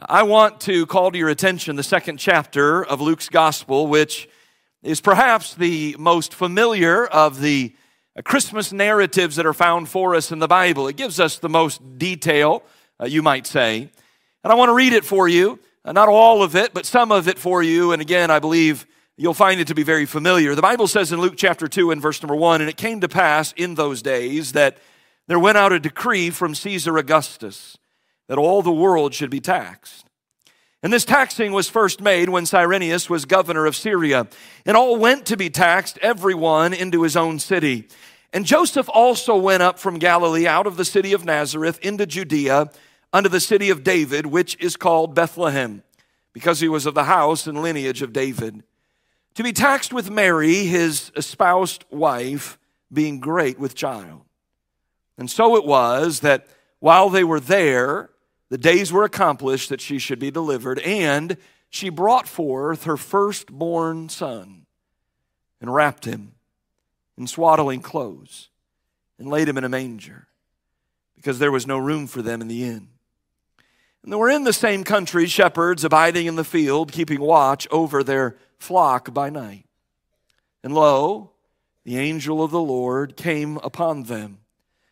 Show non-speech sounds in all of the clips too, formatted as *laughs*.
I want to call to your attention the second chapter of Luke's gospel, which is perhaps the most familiar of the Christmas narratives that are found for us in the Bible. It gives us the most detail, uh, you might say. And I want to read it for you. Uh, not all of it, but some of it for you. And again, I believe you'll find it to be very familiar. The Bible says in Luke chapter 2 and verse number 1 And it came to pass in those days that there went out a decree from Caesar Augustus that all the world should be taxed. And this taxing was first made when Cyrenius was governor of Syria. And all went to be taxed, everyone into his own city. And Joseph also went up from Galilee out of the city of Nazareth into Judea unto the city of David, which is called Bethlehem, because he was of the house and lineage of David, to be taxed with Mary, his espoused wife, being great with child. And so it was that while they were there, the days were accomplished that she should be delivered, and she brought forth her firstborn son and wrapped him in swaddling clothes and laid him in a manger because there was no room for them in the inn. And there were in the same country shepherds abiding in the field, keeping watch over their flock by night. And lo, the angel of the Lord came upon them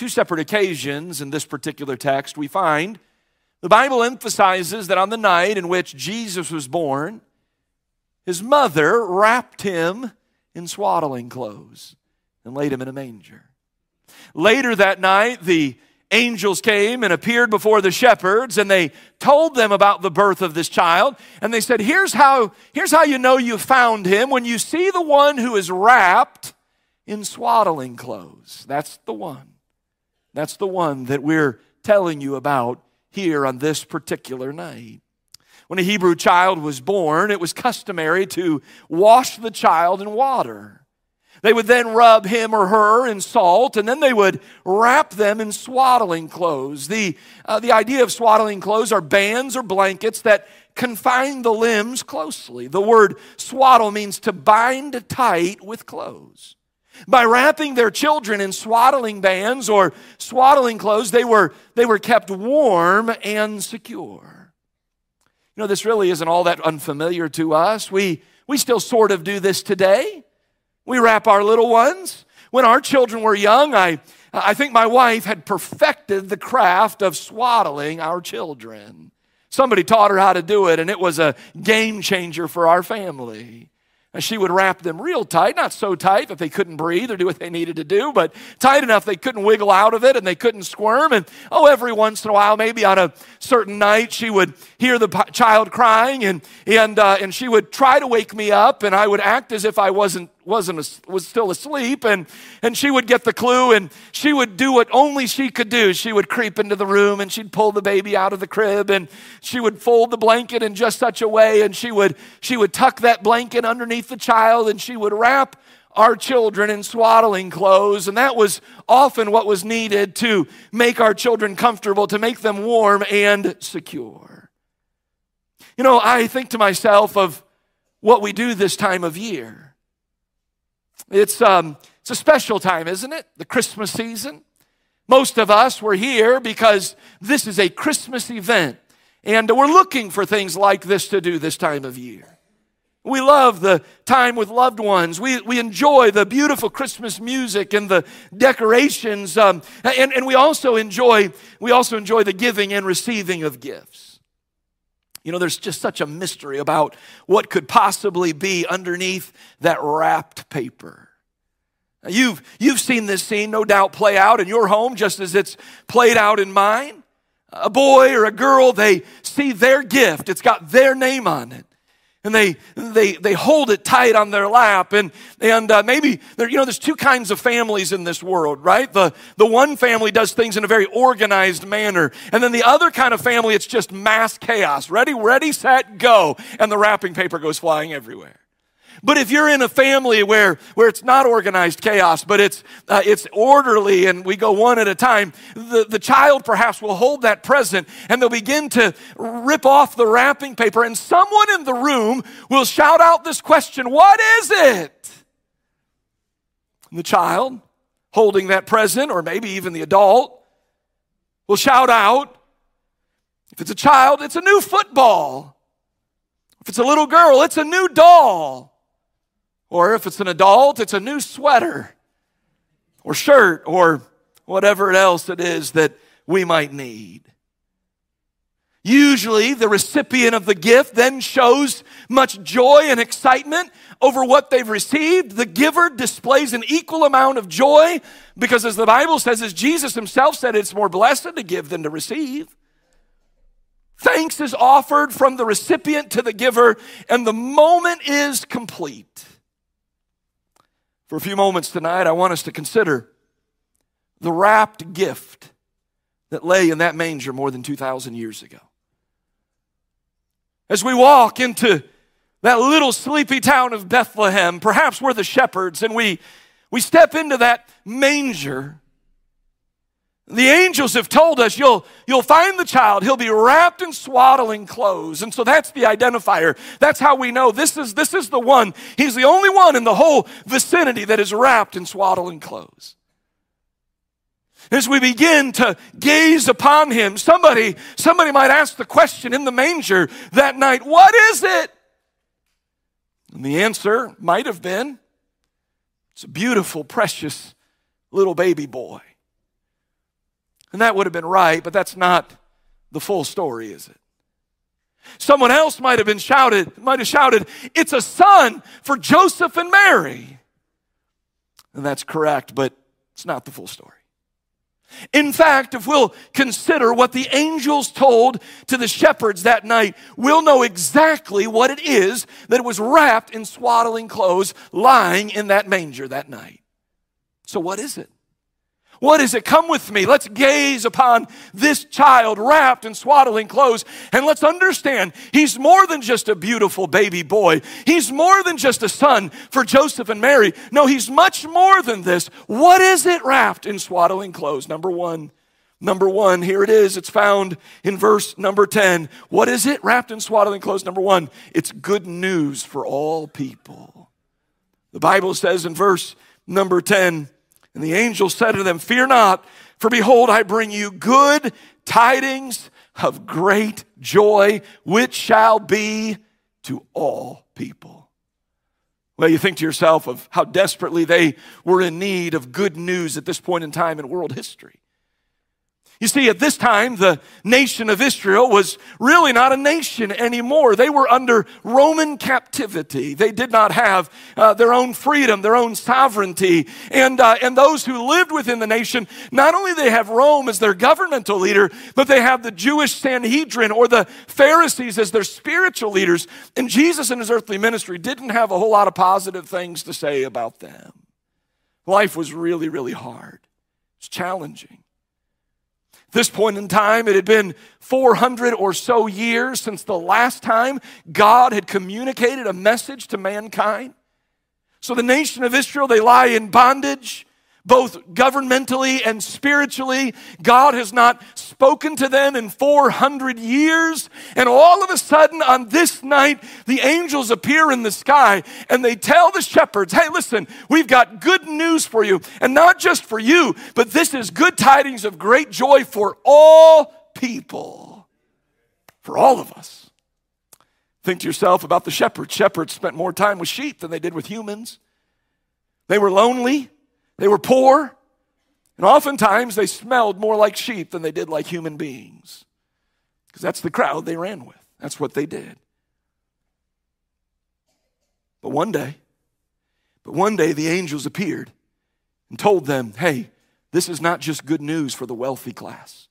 two separate occasions in this particular text, we find the Bible emphasizes that on the night in which Jesus was born, his mother wrapped him in swaddling clothes and laid him in a manger. Later that night, the angels came and appeared before the shepherds and they told them about the birth of this child and they said here's how here's how you know you found him when you see the one who is wrapped in swaddling clothes that's the one that's the one that we're telling you about here on this particular night. When a Hebrew child was born, it was customary to wash the child in water. They would then rub him or her in salt, and then they would wrap them in swaddling clothes. The, uh, the idea of swaddling clothes are bands or blankets that confine the limbs closely. The word swaddle means to bind tight with clothes. By wrapping their children in swaddling bands or swaddling clothes, they were, they were kept warm and secure. You know, this really isn't all that unfamiliar to us. We, we still sort of do this today. We wrap our little ones. When our children were young, I, I think my wife had perfected the craft of swaddling our children. Somebody taught her how to do it, and it was a game changer for our family. And she would wrap them real tight, not so tight that they couldn't breathe or do what they needed to do, but tight enough they couldn't wiggle out of it and they couldn't squirm. And oh, every once in a while, maybe on a certain night, she would hear the child crying and, and, uh, and she would try to wake me up, and I would act as if I wasn't wasn't was still asleep and and she would get the clue and she would do what only she could do. She would creep into the room and she'd pull the baby out of the crib and she would fold the blanket in just such a way and she would she would tuck that blanket underneath the child and she would wrap our children in swaddling clothes and that was often what was needed to make our children comfortable to make them warm and secure. You know i think to myself of what we do this time of year it's, um, it's a special time, isn't it? The Christmas season. Most of us were here because this is a Christmas event. And we're looking for things like this to do this time of year. We love the time with loved ones. We, we enjoy the beautiful Christmas music and the decorations. Um, and, and we also enjoy, we also enjoy the giving and receiving of gifts. You know, there's just such a mystery about what could possibly be underneath that wrapped paper. You've, you've seen this scene, no doubt, play out in your home just as it's played out in mine. A boy or a girl, they see their gift, it's got their name on it. and they they they hold it tight on their lap. And and uh, maybe there, you know there's two kinds of families in this world right? The the one family does things in a very organized manner. And then the other kind of family it's just mass chaos. Ready ready set go. And the wrapping paper goes flying everywhere but if you're in a family where, where it's not organized chaos, but it's, uh, it's orderly and we go one at a time, the, the child perhaps will hold that present and they'll begin to rip off the wrapping paper and someone in the room will shout out this question, what is it? And the child holding that present, or maybe even the adult, will shout out, if it's a child, it's a new football. If it's a little girl, it's a new doll. Or if it's an adult, it's a new sweater or shirt or whatever else it is that we might need. Usually, the recipient of the gift then shows much joy and excitement over what they've received. The giver displays an equal amount of joy because, as the Bible says, as Jesus himself said, it's more blessed to give than to receive. Thanks is offered from the recipient to the giver, and the moment is complete. For a few moments tonight, I want us to consider the wrapped gift that lay in that manger more than 2,000 years ago. As we walk into that little sleepy town of Bethlehem, perhaps we're the shepherds, and we, we step into that manger the angels have told us you'll, you'll find the child. He'll be wrapped in swaddling clothes. And so that's the identifier. That's how we know this is, this is the one. He's the only one in the whole vicinity that is wrapped in swaddling clothes. As we begin to gaze upon him, somebody, somebody might ask the question in the manger that night, what is it? And the answer might have been, it's a beautiful, precious little baby boy. And that would have been right, but that's not the full story, is it? Someone else might have been shouted, might have shouted, it's a son for Joseph and Mary. And that's correct, but it's not the full story. In fact, if we'll consider what the angels told to the shepherds that night, we'll know exactly what it is that was wrapped in swaddling clothes lying in that manger that night. So, what is it? What is it? Come with me. Let's gaze upon this child wrapped in swaddling clothes and let's understand he's more than just a beautiful baby boy. He's more than just a son for Joseph and Mary. No, he's much more than this. What is it wrapped in swaddling clothes? Number one. Number one, here it is. It's found in verse number 10. What is it wrapped in swaddling clothes? Number one, it's good news for all people. The Bible says in verse number 10, and the angel said to them, Fear not, for behold, I bring you good tidings of great joy, which shall be to all people. Well, you think to yourself of how desperately they were in need of good news at this point in time in world history. You see, at this time, the nation of Israel was really not a nation anymore. They were under Roman captivity. They did not have uh, their own freedom, their own sovereignty. And, uh, and those who lived within the nation, not only they have Rome as their governmental leader, but they have the Jewish Sanhedrin or the Pharisees as their spiritual leaders. And Jesus in his earthly ministry didn't have a whole lot of positive things to say about them. Life was really, really hard. It's challenging this point in time, it had been 400 or so years since the last time God had communicated a message to mankind. So the nation of Israel, they lie in bondage both governmentally and spiritually. God has not spoken to them in 400 years. And all of a sudden, on this night, the angels appear in the sky and they tell the shepherds, hey, listen, we've got good news for you. And not just for you, but this is good tidings of great joy for all people, for all of us. Think to yourself about the shepherds. Shepherds spent more time with sheep than they did with humans. They were lonely. They were poor, and oftentimes they smelled more like sheep than they did like human beings. Because that's the crowd they ran with. That's what they did. But one day, but one day the angels appeared and told them, hey, this is not just good news for the wealthy class.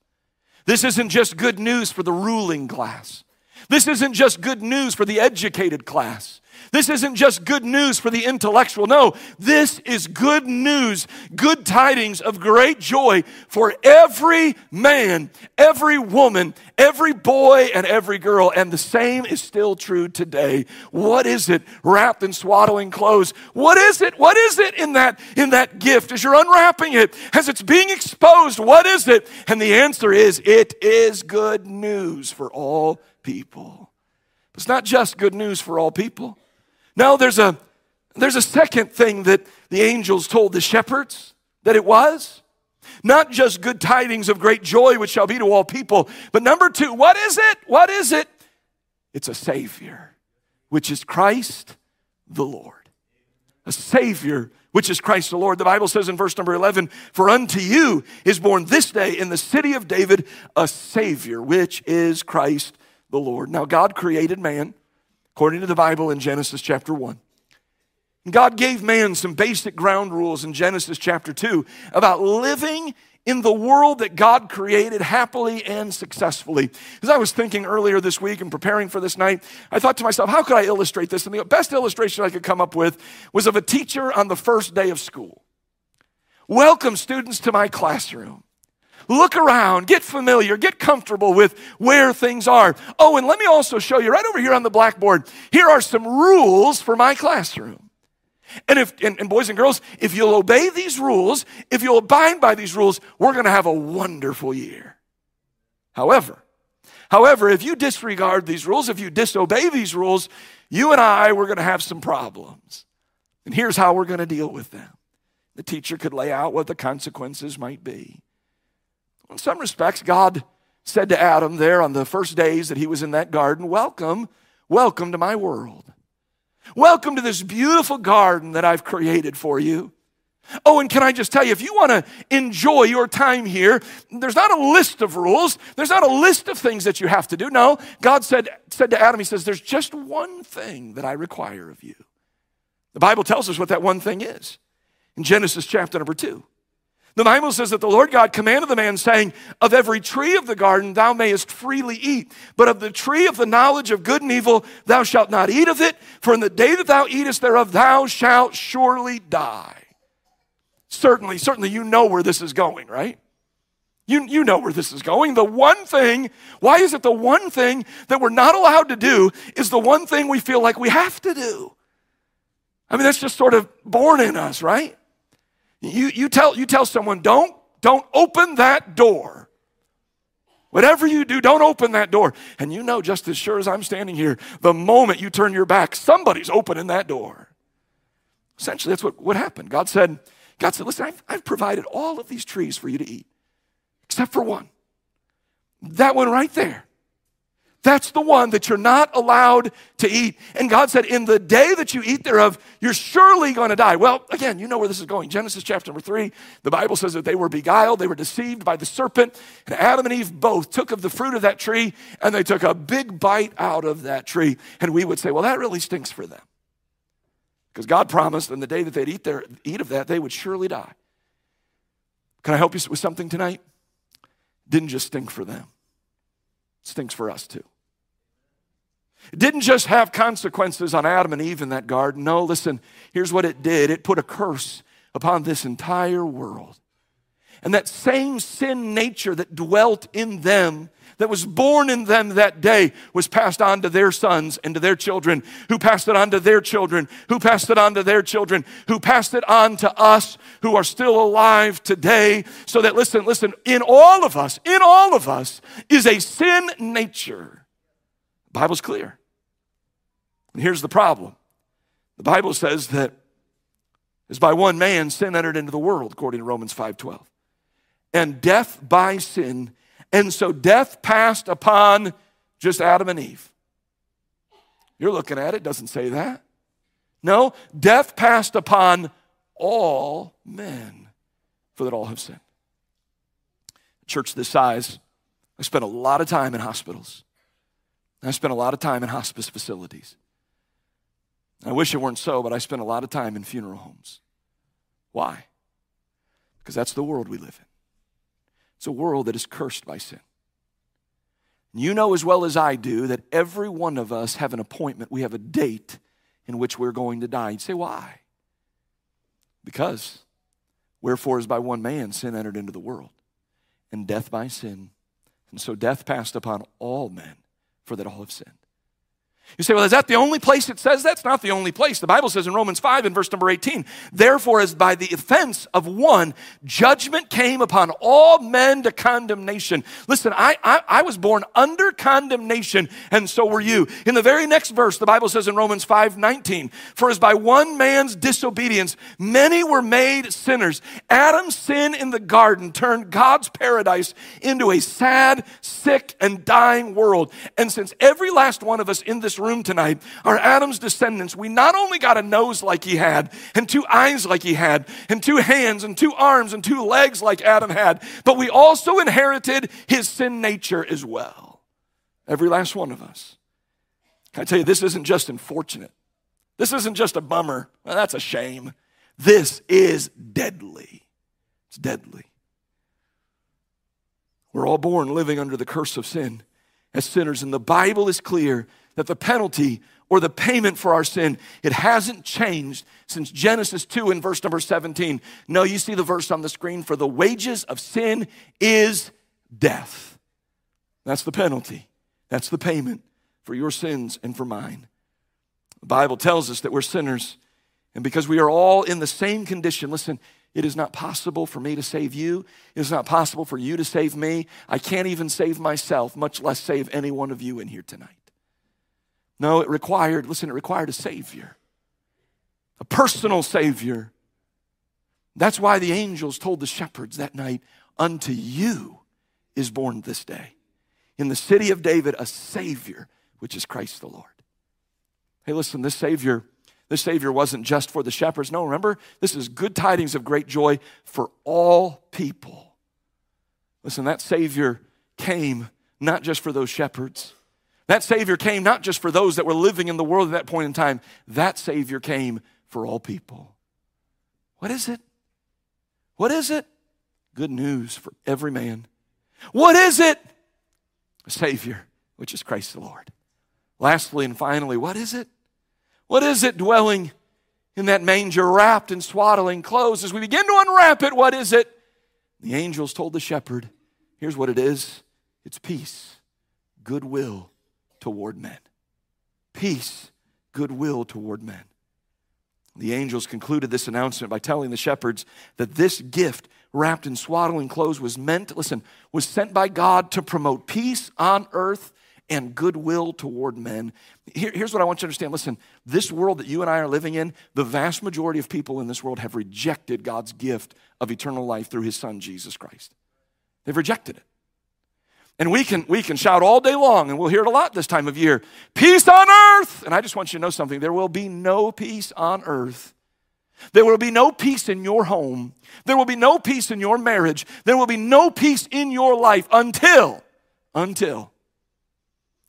This isn't just good news for the ruling class. This isn't just good news for the educated class. This isn't just good news for the intellectual. No, this is good news, good tidings of great joy for every man, every woman, every boy, and every girl. And the same is still true today. What is it wrapped in swaddling clothes? What is it? What is it in that, in that gift as you're unwrapping it, as it's being exposed? What is it? And the answer is it is good news for all people. It's not just good news for all people. No, there's a, there's a second thing that the angels told the shepherds that it was. Not just good tidings of great joy, which shall be to all people, but number two, what is it? What is it? It's a Savior, which is Christ the Lord. A Savior, which is Christ the Lord. The Bible says in verse number 11, For unto you is born this day in the city of David a Savior, which is Christ the Lord. Now, God created man according to the Bible in Genesis chapter 1. God gave man some basic ground rules in Genesis chapter 2 about living in the world that God created happily and successfully. As I was thinking earlier this week and preparing for this night, I thought to myself, how could I illustrate this? And the best illustration I could come up with was of a teacher on the first day of school. Welcome, students, to my classroom. Look around, get familiar, get comfortable with where things are. Oh, and let me also show you right over here on the blackboard. Here are some rules for my classroom. And if and, and boys and girls, if you'll obey these rules, if you'll abide by these rules, we're going to have a wonderful year. However, however, if you disregard these rules, if you disobey these rules, you and I we're going to have some problems. And here's how we're going to deal with them. The teacher could lay out what the consequences might be. In some respects, God said to Adam there on the first days that he was in that garden, Welcome, welcome to my world. Welcome to this beautiful garden that I've created for you. Oh, and can I just tell you, if you want to enjoy your time here, there's not a list of rules. There's not a list of things that you have to do. No, God said, said to Adam, He says, There's just one thing that I require of you. The Bible tells us what that one thing is in Genesis chapter number two. The Bible says that the Lord God commanded the man, saying, Of every tree of the garden thou mayest freely eat, but of the tree of the knowledge of good and evil thou shalt not eat of it, for in the day that thou eatest thereof thou shalt surely die. Certainly, certainly you know where this is going, right? You, you know where this is going. The one thing, why is it the one thing that we're not allowed to do is the one thing we feel like we have to do? I mean, that's just sort of born in us, right? You, you, tell, you tell someone, don't, don't open that door. Whatever you do, don't open that door. And you know, just as sure as I'm standing here, the moment you turn your back, somebody's opening that door. Essentially, that's what, what happened. God said, God said, listen, I've, I've provided all of these trees for you to eat, except for one. That one right there. That's the one that you're not allowed to eat. And God said, In the day that you eat thereof, you're surely going to die. Well, again, you know where this is going. Genesis chapter number three, the Bible says that they were beguiled, they were deceived by the serpent, and Adam and Eve both took of the fruit of that tree, and they took a big bite out of that tree. And we would say, Well, that really stinks for them. Because God promised, in the day that they'd eat, their, eat of that, they would surely die. Can I help you with something tonight? Didn't just stink for them stinks for us too. It didn't just have consequences on Adam and Eve in that garden. No, listen, here's what it did it put a curse upon this entire world. And that same sin nature that dwelt in them, that was born in them that day, was passed on to their sons and to their children, who passed it on to their children, who passed it on to their children, who passed it on to us who are still alive today. So that, listen, listen, in all of us, in all of us is a sin nature. Bible's clear. And here's the problem the Bible says that as by one man sin entered into the world, according to Romans 5:12 and death by sin. And so death passed upon just Adam and Eve. You're looking at it, doesn't say that. No, death passed upon all men, for that all have sinned. church this size, I spent a lot of time in hospitals. I spent a lot of time in hospice facilities. I wish it weren't so, but I spent a lot of time in funeral homes. Why? Because that's the world we live in. It's a world that is cursed by sin. You know as well as I do that every one of us have an appointment. We have a date in which we're going to die. You'd say, why? Because, wherefore is by one man sin entered into the world, and death by sin. And so death passed upon all men, for that all have sinned. You say, well, is that the only place it says that's not the only place. The Bible says in Romans 5 in verse number 18, therefore, as by the offense of one, judgment came upon all men to condemnation. Listen, I, I, I, was born under condemnation, and so were you. In the very next verse, the Bible says in Romans 5 19, for as by one man's disobedience, many were made sinners. Adam's sin in the garden turned God's paradise into a sad, sick, and dying world. And since every last one of us in this room tonight are Adam's descendants. We not only got a nose like he had, and two eyes like he had, and two hands, and two arms, and two legs like Adam had, but we also inherited his sin nature as well. Every last one of us. I tell you, this isn't just unfortunate. This isn't just a bummer. Well, that's a shame. This is deadly. It's deadly. We're all born living under the curse of sin as sinners, and the Bible is clear that the penalty or the payment for our sin, it hasn't changed since Genesis 2 in verse number 17. No, you see the verse on the screen for the wages of sin is death. That's the penalty. That's the payment for your sins and for mine. The Bible tells us that we're sinners, and because we are all in the same condition, listen, it is not possible for me to save you. It is not possible for you to save me. I can't even save myself, much less save any one of you in here tonight. No, it required, listen, it required a Savior, a personal Savior. That's why the angels told the shepherds that night, Unto you is born this day in the city of David a Savior, which is Christ the Lord. Hey, listen, this Savior, this Savior wasn't just for the shepherds. No, remember, this is good tidings of great joy for all people. Listen, that Savior came not just for those shepherds. That Savior came not just for those that were living in the world at that point in time, that Savior came for all people. What is it? What is it? Good news for every man. What is it? A Savior, which is Christ the Lord. Lastly and finally, what is it? What is it dwelling in that manger wrapped in swaddling clothes? As we begin to unwrap it, what is it? The angels told the shepherd, here's what it is it's peace, goodwill, toward men. Peace, goodwill toward men. The angels concluded this announcement by telling the shepherds that this gift, wrapped in swaddling clothes, was meant, listen, was sent by God to promote peace on earth and goodwill toward men. Here, here's what I want you to understand. Listen, this world that you and I are living in, the vast majority of people in this world have rejected God's gift of eternal life through his son, Jesus Christ. They've rejected it. And we can, we can shout all day long, and we'll hear it a lot this time of year peace on earth. And I just want you to know something there will be no peace on earth. There will be no peace in your home. There will be no peace in your marriage. There will be no peace in your life until, until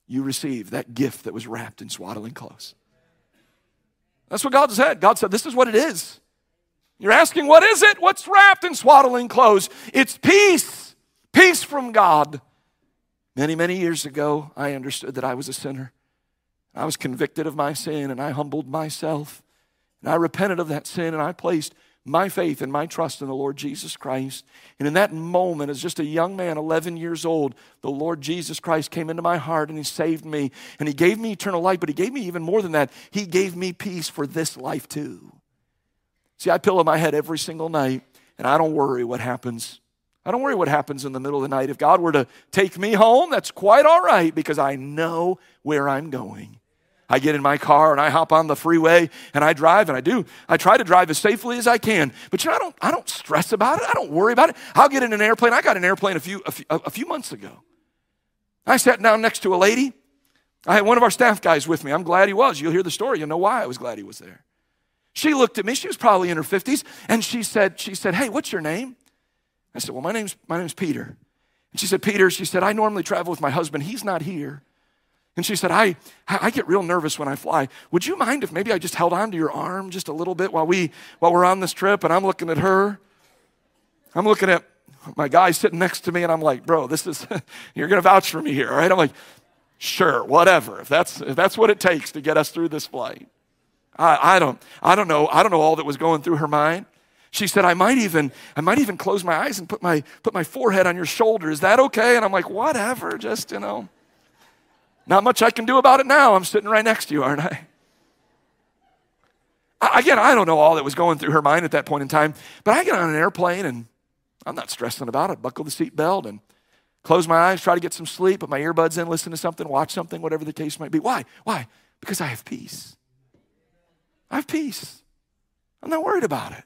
you receive that gift that was wrapped in swaddling clothes. That's what God said. God said, This is what it is. You're asking, What is it? What's wrapped in swaddling clothes? It's peace. Peace from God. Many, many years ago, I understood that I was a sinner. I was convicted of my sin and I humbled myself. And I repented of that sin and I placed my faith and my trust in the Lord Jesus Christ. And in that moment, as just a young man, 11 years old, the Lord Jesus Christ came into my heart and He saved me. And He gave me eternal life, but He gave me even more than that. He gave me peace for this life too. See, I pillow my head every single night and I don't worry what happens I don't worry what happens in the middle of the night. If God were to take me home, that's quite all right because I know where I'm going. I get in my car and I hop on the freeway and I drive and I do. I try to drive as safely as I can. But you know, I don't, I don't stress about it. I don't worry about it. I'll get in an airplane. I got an airplane a few, a few, a few months ago. I sat down next to a lady. I had one of our staff guys with me. I'm glad he was. You'll hear the story. You'll know why I was glad he was there. She looked at me. She was probably in her 50s. And she said, she said, hey, what's your name? I said, Well, my name's, my name's Peter. And she said, Peter, she said, I normally travel with my husband. He's not here. And she said, I, I get real nervous when I fly. Would you mind if maybe I just held on to your arm just a little bit while, we, while we're on this trip? And I'm looking at her. I'm looking at my guy sitting next to me, and I'm like, bro, this is, *laughs* you're going to vouch for me here, all right? I'm like, sure, whatever. If that's, if that's what it takes to get us through this flight. I, I, don't, I don't know. I don't know all that was going through her mind. She said, I might even, I might even close my eyes and put my, put my forehead on your shoulder. Is that okay? And I'm like, whatever, just, you know. Not much I can do about it now. I'm sitting right next to you, aren't I? Again, I don't know all that was going through her mind at that point in time, but I get on an airplane and I'm not stressing about it. Buckle the seatbelt and close my eyes, try to get some sleep, put my earbuds in, listen to something, watch something, whatever the case might be. Why? Why? Because I have peace. I have peace. I'm not worried about it.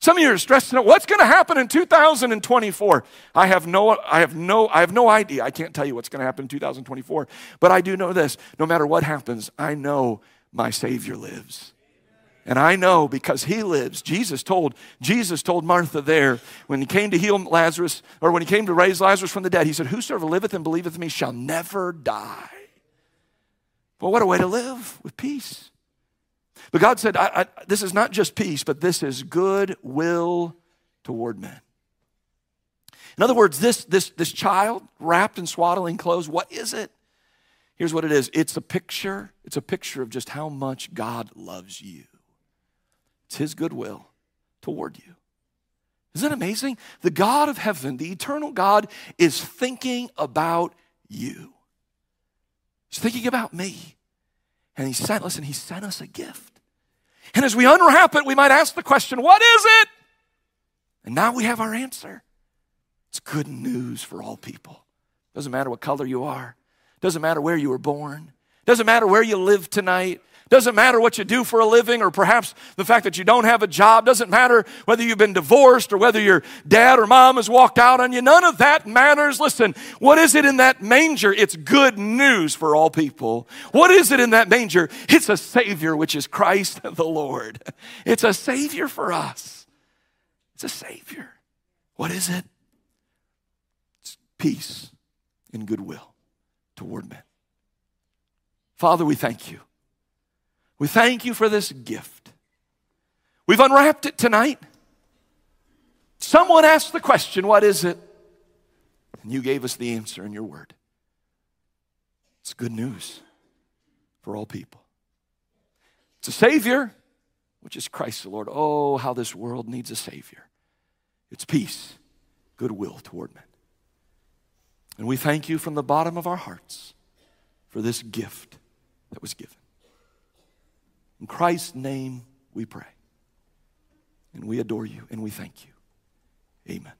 Some of you are stressing out. What's going to happen in 2024? I have no, I have no, I have no idea. I can't tell you what's going to happen in 2024. But I do know this: no matter what happens, I know my Savior lives. And I know because he lives. Jesus told, Jesus told Martha there when he came to heal Lazarus, or when he came to raise Lazarus from the dead, he said, Whosoever liveth and believeth in me shall never die. Well, what a way to live with peace. But God said, I, I, This is not just peace, but this is good will toward men. In other words, this, this, this child wrapped in swaddling clothes, what is it? Here's what it is it's a picture, it's a picture of just how much God loves you. It's His goodwill toward you. Isn't that amazing? The God of heaven, the eternal God, is thinking about you. He's thinking about me. And He sent, listen, He sent us a gift. And as we unwrap it, we might ask the question, What is it? And now we have our answer. It's good news for all people. Doesn't matter what color you are, doesn't matter where you were born, doesn't matter where you live tonight, doesn't matter what you do for a living or perhaps the fact that you don't have a job. Doesn't matter whether you've been divorced or whether your dad or mom has walked out on you. None of that matters. Listen, what is it in that manger? It's good news for all people. What is it in that manger? It's a Savior, which is Christ *laughs* the Lord. It's a Savior for us. It's a Savior. What is it? It's peace and goodwill toward men. Father, we thank you we thank you for this gift. We've unwrapped it tonight. Someone asked the question, What is it? And you gave us the answer in your word. It's good news for all people. It's a Savior, which is Christ the Lord. Oh, how this world needs a Savior. It's peace, goodwill toward men. And we thank you from the bottom of our hearts for this gift that was given. In Christ's name we pray. And we adore you and we thank you. Amen.